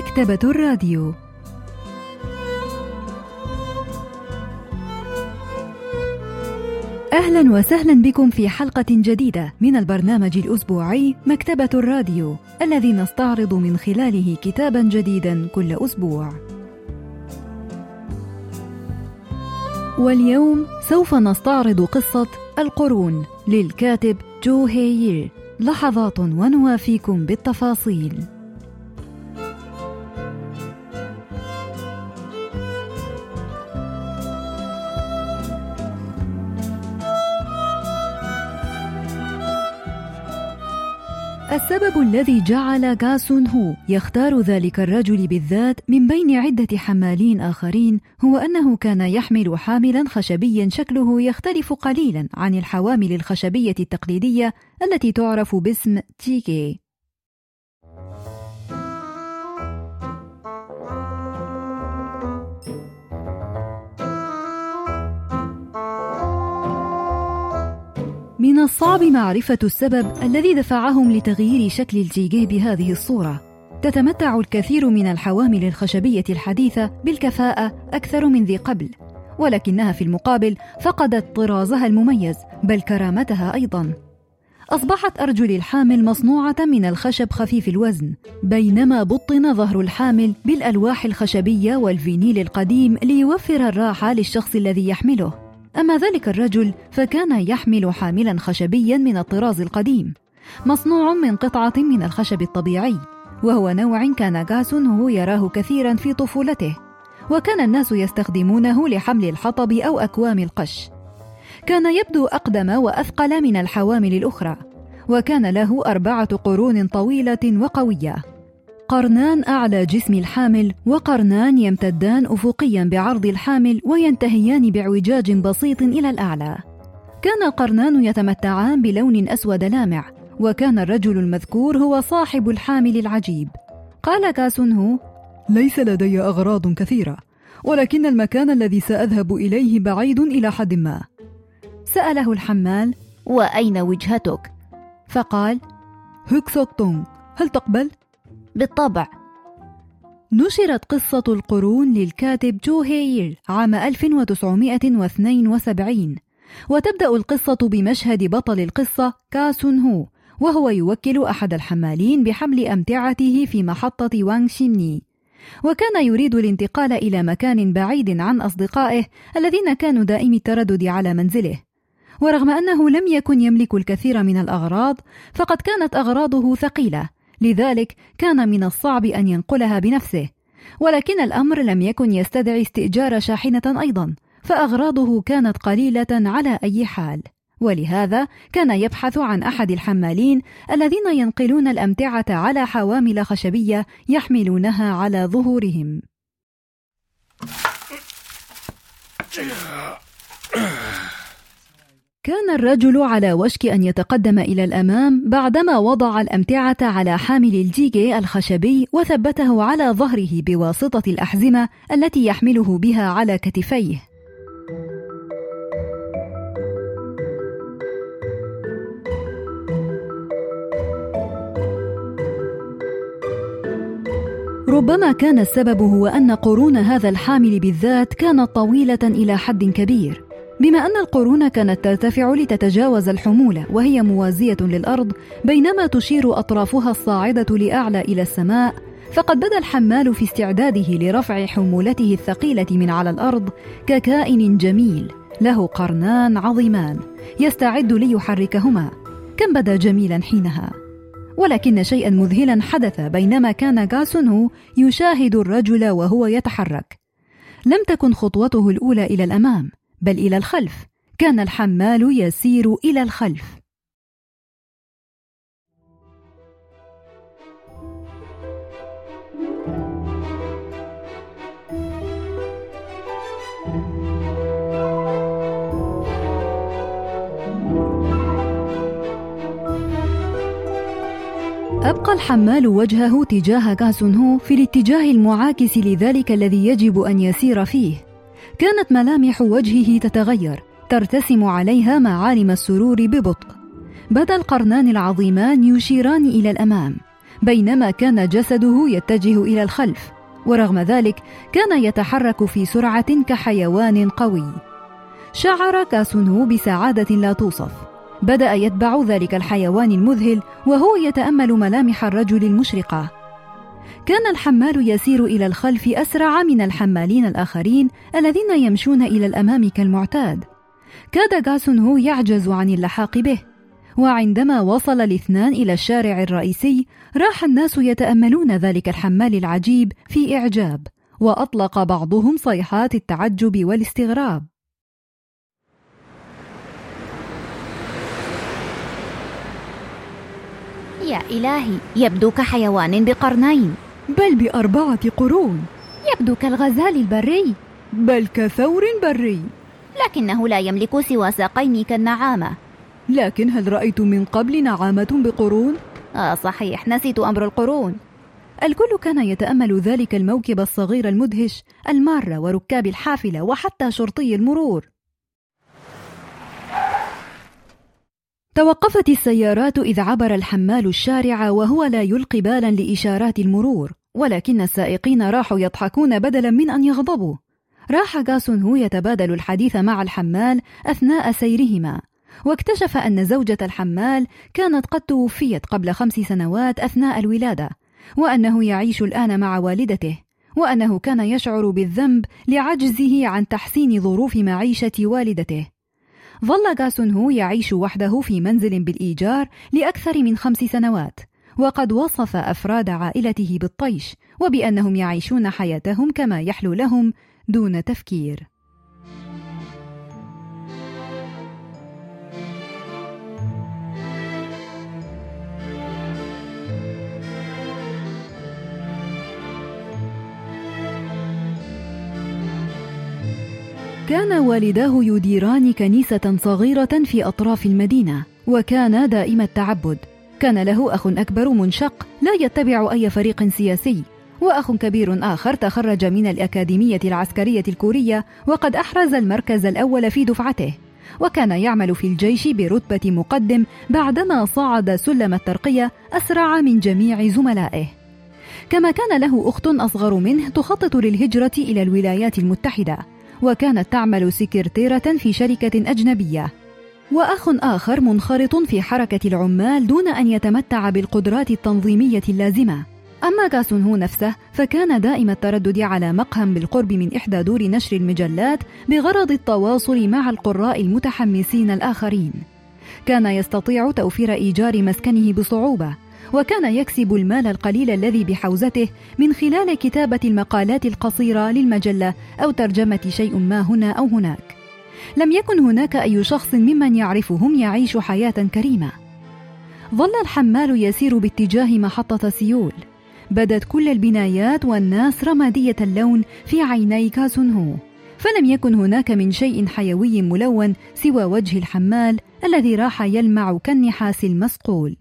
مكتبة الراديو أهلا وسهلا بكم في حلقة جديدة من البرنامج الأسبوعي مكتبة الراديو الذي نستعرض من خلاله كتابا جديدا كل أسبوع. واليوم سوف نستعرض قصة القرون للكاتب جو هيير لحظات ونوافيكم بالتفاصيل. الذي جعل غاسون هو. يختار ذلك الرجل بالذات من بين عدة حمالين آخرين هو أنه كان يحمل حاملا خشبيا شكله يختلف قليلا عن الحوامل الخشبية التقليدية التي تعرف باسم تيكي. من الصعب معرفة السبب الذي دفعهم لتغيير شكل الجيجي بهذه الصورة. تتمتع الكثير من الحوامل الخشبية الحديثة بالكفاءة أكثر من ذي قبل، ولكنها في المقابل فقدت طرازها المميز بل كرامتها أيضا. أصبحت أرجل الحامل مصنوعة من الخشب خفيف الوزن، بينما بطن ظهر الحامل بالألواح الخشبية والفينيل القديم ليوفر الراحة للشخص الذي يحمله. أما ذلك الرجل فكان يحمل حاملا خشبيا من الطراز القديم مصنوع من قطعة من الخشب الطبيعي وهو نوع كان غاسون هو يراه كثيرا في طفولته وكان الناس يستخدمونه لحمل الحطب أو أكوام القش. كان يبدو أقدم وأثقل من الحوامل الأخرى وكان له أربعة قرون طويلة وقوية. قرنان أعلى جسم الحامل وقرنان يمتدان أفقيا بعرض الحامل وينتهيان باعوجاج بسيط إلى الأعلى كان القرنان يتمتعان بلون أسود لامع وكان الرجل المذكور هو صاحب الحامل العجيب قال كاسون ليس لدي أغراض كثيرة ولكن المكان الذي سأذهب إليه بعيد إلى حد ما سأله الحمال وأين وجهتك؟ فقال هكسوتونغ هل تقبل؟ بالطبع. نشرت قصة القرون للكاتب جو هيير عام 1972 وتبدأ القصة بمشهد بطل القصة كاسون هو وهو يوكل أحد الحمالين بحمل أمتعته في محطة وانغ شيمني وكان يريد الانتقال إلى مكان بعيد عن أصدقائه الذين كانوا دائمي التردد على منزله. ورغم أنه لم يكن يملك الكثير من الأغراض فقد كانت أغراضه ثقيلة. لذلك كان من الصعب أن ينقلها بنفسه ولكن الأمر لم يكن يستدعي استئجار شاحنة أيضا فأغراضه كانت قليلة على أي حال ولهذا كان يبحث عن أحد الحمالين الذين ينقلون الأمتعة على حوامل خشبية يحملونها على ظهورهم كان الرجل على وشك أن يتقدم إلى الأمام بعدما وضع الأمتعة على حامل الجيجي الخشبي وثبته على ظهره بواسطة الأحزمة التي يحمله بها على كتفيه. ربما كان السبب هو أن قرون هذا الحامل بالذات كانت طويلة إلى حد كبير، بما أن القرون كانت ترتفع لتتجاوز الحمولة وهي موازية للأرض بينما تشير أطرافها الصاعدة لأعلى إلى السماء فقد بدا الحمال في استعداده لرفع حمولته الثقيلة من على الأرض ككائن جميل له قرنان عظيمان يستعد ليحركهما. كم بدا جميلا حينها. ولكن شيئا مذهلا حدث بينما كان غاسونو يشاهد الرجل وهو يتحرك. لم تكن خطوته الأولى إلى الأمام. بل إلى الخلف. كان الحمال يسير إلى الخلف. أبقى الحمال وجهه تجاه غاسون هو في الاتجاه المعاكس لذلك الذي يجب أن يسير فيه. كانت ملامح وجهه تتغير ترتسم عليها معالم السرور ببطء. بدا القرنان العظيمان يشيران إلى الأمام بينما كان جسده يتجه إلى الخلف ورغم ذلك كان يتحرك في سرعة كحيوان قوي. شعر كاسونهو بسعادة لا توصف. بدأ يتبع ذلك الحيوان المذهل وهو يتأمل ملامح الرجل المشرقة. كان الحمال يسير إلى الخلف أسرع من الحمالين الآخرين الذين يمشون إلى الأمام كالمعتاد. كاد غاسون هو يعجز عن اللحاق به وعندما وصل الاثنان إلى الشارع الرئيسي راح الناس يتأملون ذلك الحمال العجيب في إعجاب وأطلق بعضهم صيحات التعجب والاستغراب. يا إلهي يبدو كحيوان بقرنين. بل بأربعة قرون. يبدو كالغزال البري. بل كثور بري. لكنه لا يملك سوى ساقين كالنعامة. لكن هل رأيت من قبل نعامة بقرون؟ آه صحيح نسيت أمر القرون. الكل كان يتأمل ذلك الموكب الصغير المدهش المارة وركاب الحافلة وحتى شرطي المرور. توقفت السيارات إذ عبر الحمال الشارع وهو لا يلقي بالا لإشارات المرور ولكن السائقين راحوا يضحكون بدلا من أن يغضبوا. راح غاسون هو يتبادل الحديث مع الحمال أثناء سيرهما. واكتشف أن زوجة الحمال كانت قد توفيت قبل خمس سنوات أثناء الولادة وأنه يعيش الآن مع والدته وأنه كان يشعر بالذنب لعجزه عن تحسين ظروف معيشة والدته. ظل غاسون هو يعيش وحده في منزل بالإيجار لأكثر من خمس سنوات وقد وصف أفراد عائلته بالطيش وبأنهم يعيشون حياتهم كما يحلو لهم دون تفكير. كان والداه يديران كنيسة صغيرة في أطراف المدينة وكان دائم التعبد. كان له أخ أكبر منشق لا يتبع أي فريق سياسي. وأخ كبير آخر تخرج من الأكاديمية العسكرية الكورية وقد أحرز المركز الأول في دفعته. وكان يعمل في الجيش برتبة مقدم بعدما صعد سلم الترقية أسرع من جميع زملائه. كما كان له أخت أصغر منه تخطط للهجرة إلى الولايات المتحدة. وكانت تعمل سكرتيرة في شركة أجنبية. وأخ آخر منخرط في حركة العمال دون أن يتمتع بالقدرات التنظيمية اللازمة. أما غاسون هو نفسه فكان دائم التردد على مقهم بالقرب من إحدى دور نشر المجلات بغرض التواصل مع القراء المتحمسين الآخرين. كان يستطيع توفير إيجار مسكنه بصعوبة. وكان يكسب المال القليل الذي بحوزته من خلال كتابة المقالات القصيرة للمجلة أو ترجمة شيء ما هنا أو هناك. لم يكن هناك أي شخص ممن يعرفهم يعيش حياة كريمة. ظل الحمال يسير باتجاه محطة سيول. بدت كل البنايات والناس رمادية اللون في عيني كاسون هو فلم يكن هناك من شيء حيوي ملون سوى وجه الحمال الذي راح يلمع كالنحاس المصقول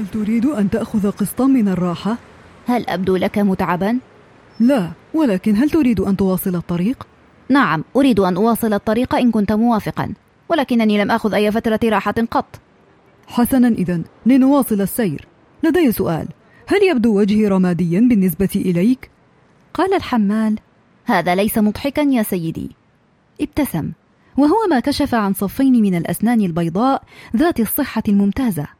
هل تريد أن تأخذ قسطا من الراحة؟ هل أبدو لك متعبا؟ لا، ولكن هل تريد أن تواصل الطريق؟ نعم، أريد أن أواصل الطريق إن كنت موافقا، ولكنني لم آخذ أي فترة راحة قط. حسنا إذا، لنواصل السير. لدي سؤال، هل يبدو وجهي رماديا بالنسبة إليك؟ قال الحمال: هذا ليس مضحكا يا سيدي. ابتسم، وهو ما كشف عن صفين من الأسنان البيضاء ذات الصحة الممتازة.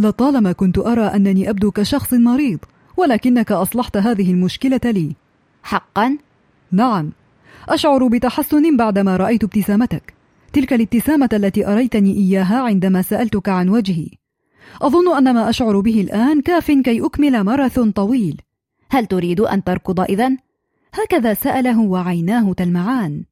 لطالما كنت أرى أنني أبدو كشخص مريض ولكنك أصلحت هذه المشكلة لي. حقا؟ نعم. أشعر بتحسن بعدما رأيت ابتسامتك. تلك الابتسامة التي أريتني إياها عندما سألتك عن وجهي. أظن أن ما أشعر به الآن كاف كي أكمل ماراثون طويل. هل تريد أن تركض إذن؟ هكذا سأله وعيناه تلمعان.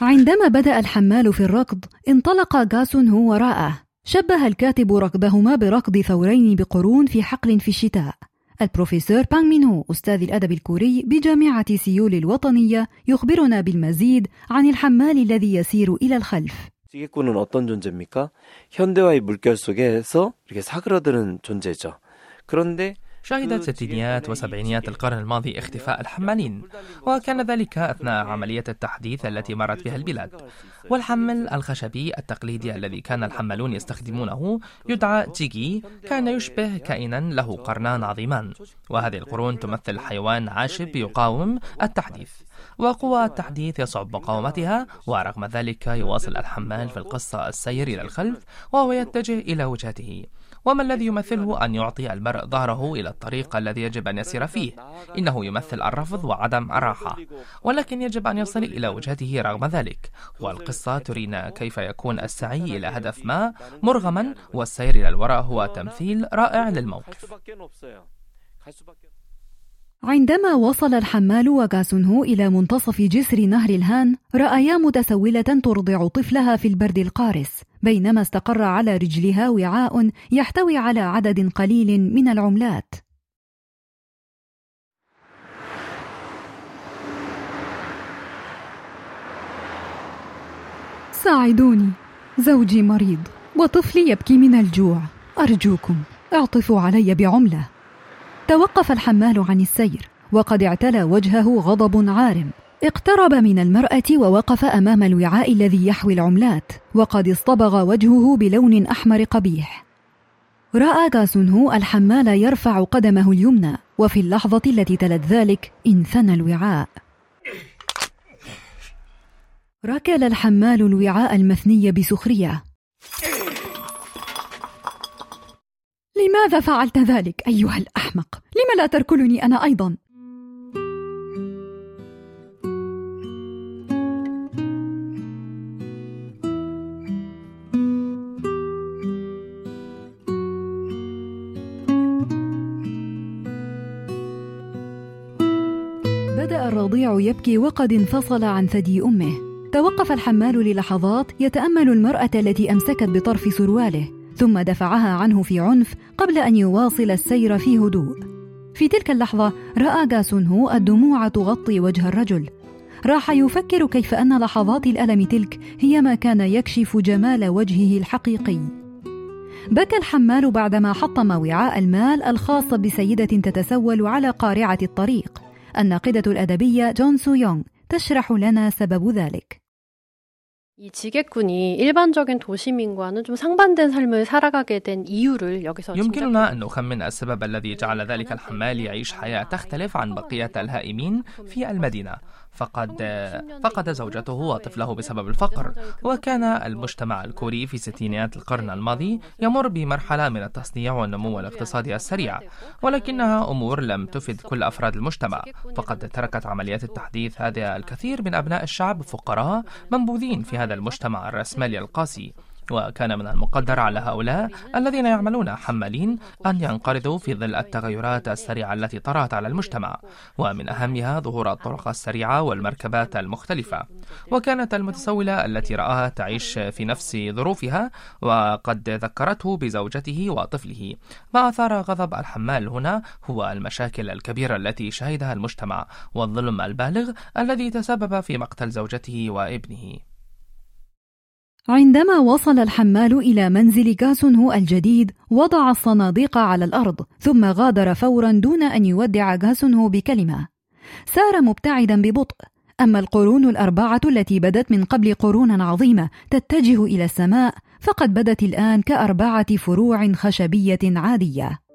عندما بدأ الحمال في الركض انطلق غاسون هو وراءه شبه الكاتب ركضهما بركض ثورين بقرون في حقل في الشتاء البروفيسور بانغ مينهو أستاذ الأدب الكوري بجامعة سيول الوطنية يخبرنا بالمزيد عن الحمال الذي يسير إلى الخلف 찌개꾼은 어떤 존재입니까? 현대화의 물결 속에서 이렇게 사그라드는 존재죠. 그런데 شهدت ستينيات وسبعينيات القرن الماضي اختفاء الحمالين وكان ذلك أثناء عملية التحديث التي مرت بها البلاد. والحمل الخشبي التقليدي الذي كان الحمالون يستخدمونه يدعى تيجي كان يشبه كائنا له قرنان عظيمان. وهذه القرون تمثل حيوان عاشب يقاوم التحديث. وقوى التحديث يصعب مقاومتها ورغم ذلك يواصل الحمال في القصة السير إلى الخلف وهو يتجه إلى وجهته. وما الذي يمثله أن يعطي المرء ظهره إلى الطريق الذي يجب أن يسير فيه؟ إنه يمثل الرفض وعدم الراحة ولكن يجب أن يصل إلى وجهته رغم ذلك. والقصة ترينا كيف يكون السعي إلى هدف ما مرغما والسير إلى الوراء هو تمثيل رائع للموقف. عندما وصل الحمال وغاسونهو إلى منتصف جسر نهر الهان رأيا متسولة ترضع طفلها في البرد القارس بينما استقر على رجلها وعاء يحتوي على عدد قليل من العملات. ساعدوني زوجي مريض وطفلي يبكي من الجوع. أرجوكم أعطفوا علي بعملة. توقف الحمال عن السير وقد اعتلى وجهه غضب عارم. اقترب من المرأة ووقف أمام الوعاء الذي يحوي العملات وقد اصطبغ وجهه بلون أحمر قبيح. رأى غاسونهو الحمال يرفع قدمه اليمنى وفي اللحظة التي تلت ذلك انثنى الوعاء. ركل الحمال الوعاء المثني بسخرية لماذا فعلت ذلك أيها الأحمق؟ لم لا تركلني أنا أيضا؟ بدأ الرضيع يبكي وقد انفصل عن ثدي أمه توقف الحمال للحظات يتأمل المرأة التي أمسكت بطرف سرواله ثم دفعها عنه في عنف قبل أن يواصل السير في هدوء. في تلك اللحظة رأى جاسونهو الدموع تغطي وجه الرجل. راح يفكر كيف أن لحظات الألم تلك هي ما كان يكشف جمال وجهه الحقيقي. بكى الحمال بعدما حطم وعاء المال الخاص بسيدة تتسول على قارعة الطريق. الناقدة الأدبية جون سو يونغ تشرح لنا سبب ذلك. 이 يمكننا أن نخمن السبب الذي جعل ذلك الحمال يعيش حياة تختلف عن بقية الهائمين في المدينة فقد فقد زوجته وطفله بسبب الفقر. وكان المجتمع الكوري في ستينيات القرن الماضي يمر بمرحلة من التصنيع والنمو الاقتصادي السريع ولكنها أمور لم تفد كل أفراد المجتمع. فقد تركت عمليات التحديث هذا الكثير من أبناء الشعب فقراء منبوذين في هذا المجتمع الرأسمالي القاسي. وكان من المقدر على هؤلاء الذين يعملون حمالين أن ينقرضوا في ظل التغيرات السريعة التي طرأت على المجتمع ومن أهمها ظهور الطرق السريعة والمركبات المختلفة. وكانت المتسولة التي رآها تعيش في نفس ظروفها وقد ذكرته بزوجته وطفله. ما أثار غضب الحمال هنا هو المشاكل الكبيرة التي شهدها المجتمع والظلم البالغ الذي تسبب في مقتل زوجته وابنه. عندما وصل الحمال إلى منزل غاسونهو الجديد وضع الصناديق على الأرض ثم غادر فورا دون أن يودع غاسونهو بكلمة. سار مبتعدا ببطء. أما القرون الأربعة التي بدت من قبل قرون عظيمة تتجه إلى السماء فقد بدت الآن كأربعة فروع خشبية عادية.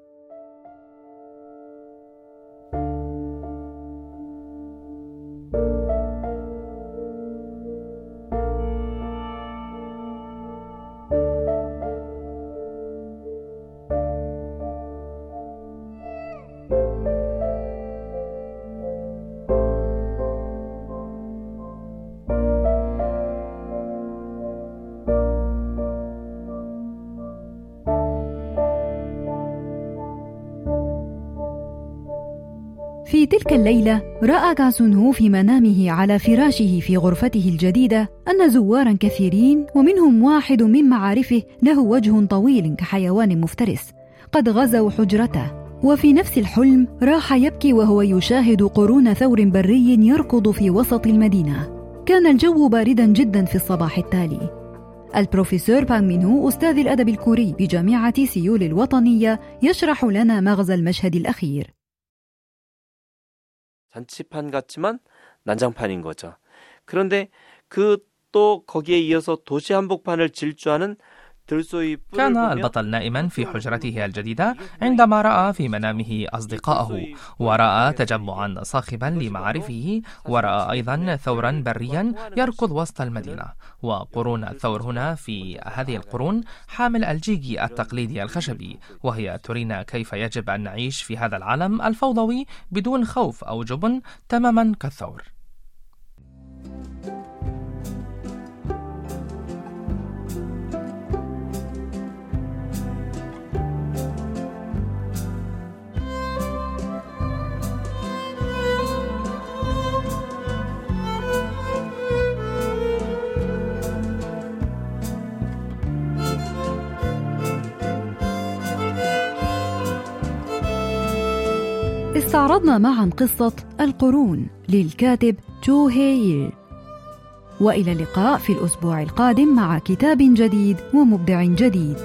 في تلك الليلة رأى غاسونهو في منامه على فراشه في غرفته الجديدة أن زوارا كثيرين ومنهم واحد من معارفه له وجه طويل كحيوان مفترس. قد غزوا حجرته. وفي نفس الحلم راح يبكي وهو يشاهد قرون ثور بري يركض في وسط المدينة كان الجو باردا جدا في الصباح التالي البروفيسور بانغ مينو أستاذ الأدب الكوري بجامعة سيول الوطنية يشرح لنا مغزى المشهد الأخير. 잔치판 같지만 난장판인 거죠. 그런데 그 또 거기에 이어서 도시 한복판을 질주하는 كان البطل نائما في حجرته الجديدة عندما رأى في منامه أصدقائه ورأى تجمعا صاخبا لمعارفه ورأى أيضا ثورا بريا يركض وسط المدينة وقرون الثور هنا في هذه القرون حامل الجيجي التقليدي الخشبي وهي ترينا كيف يجب أن نعيش في هذا العالم الفوضوي بدون خوف أو جبن تماما كالثور استعرضنا معا قصة القرون للكاتب جو هييل وإلى اللقاء في الأسبوع القادم مع كتاب جديد ومبدع جديد.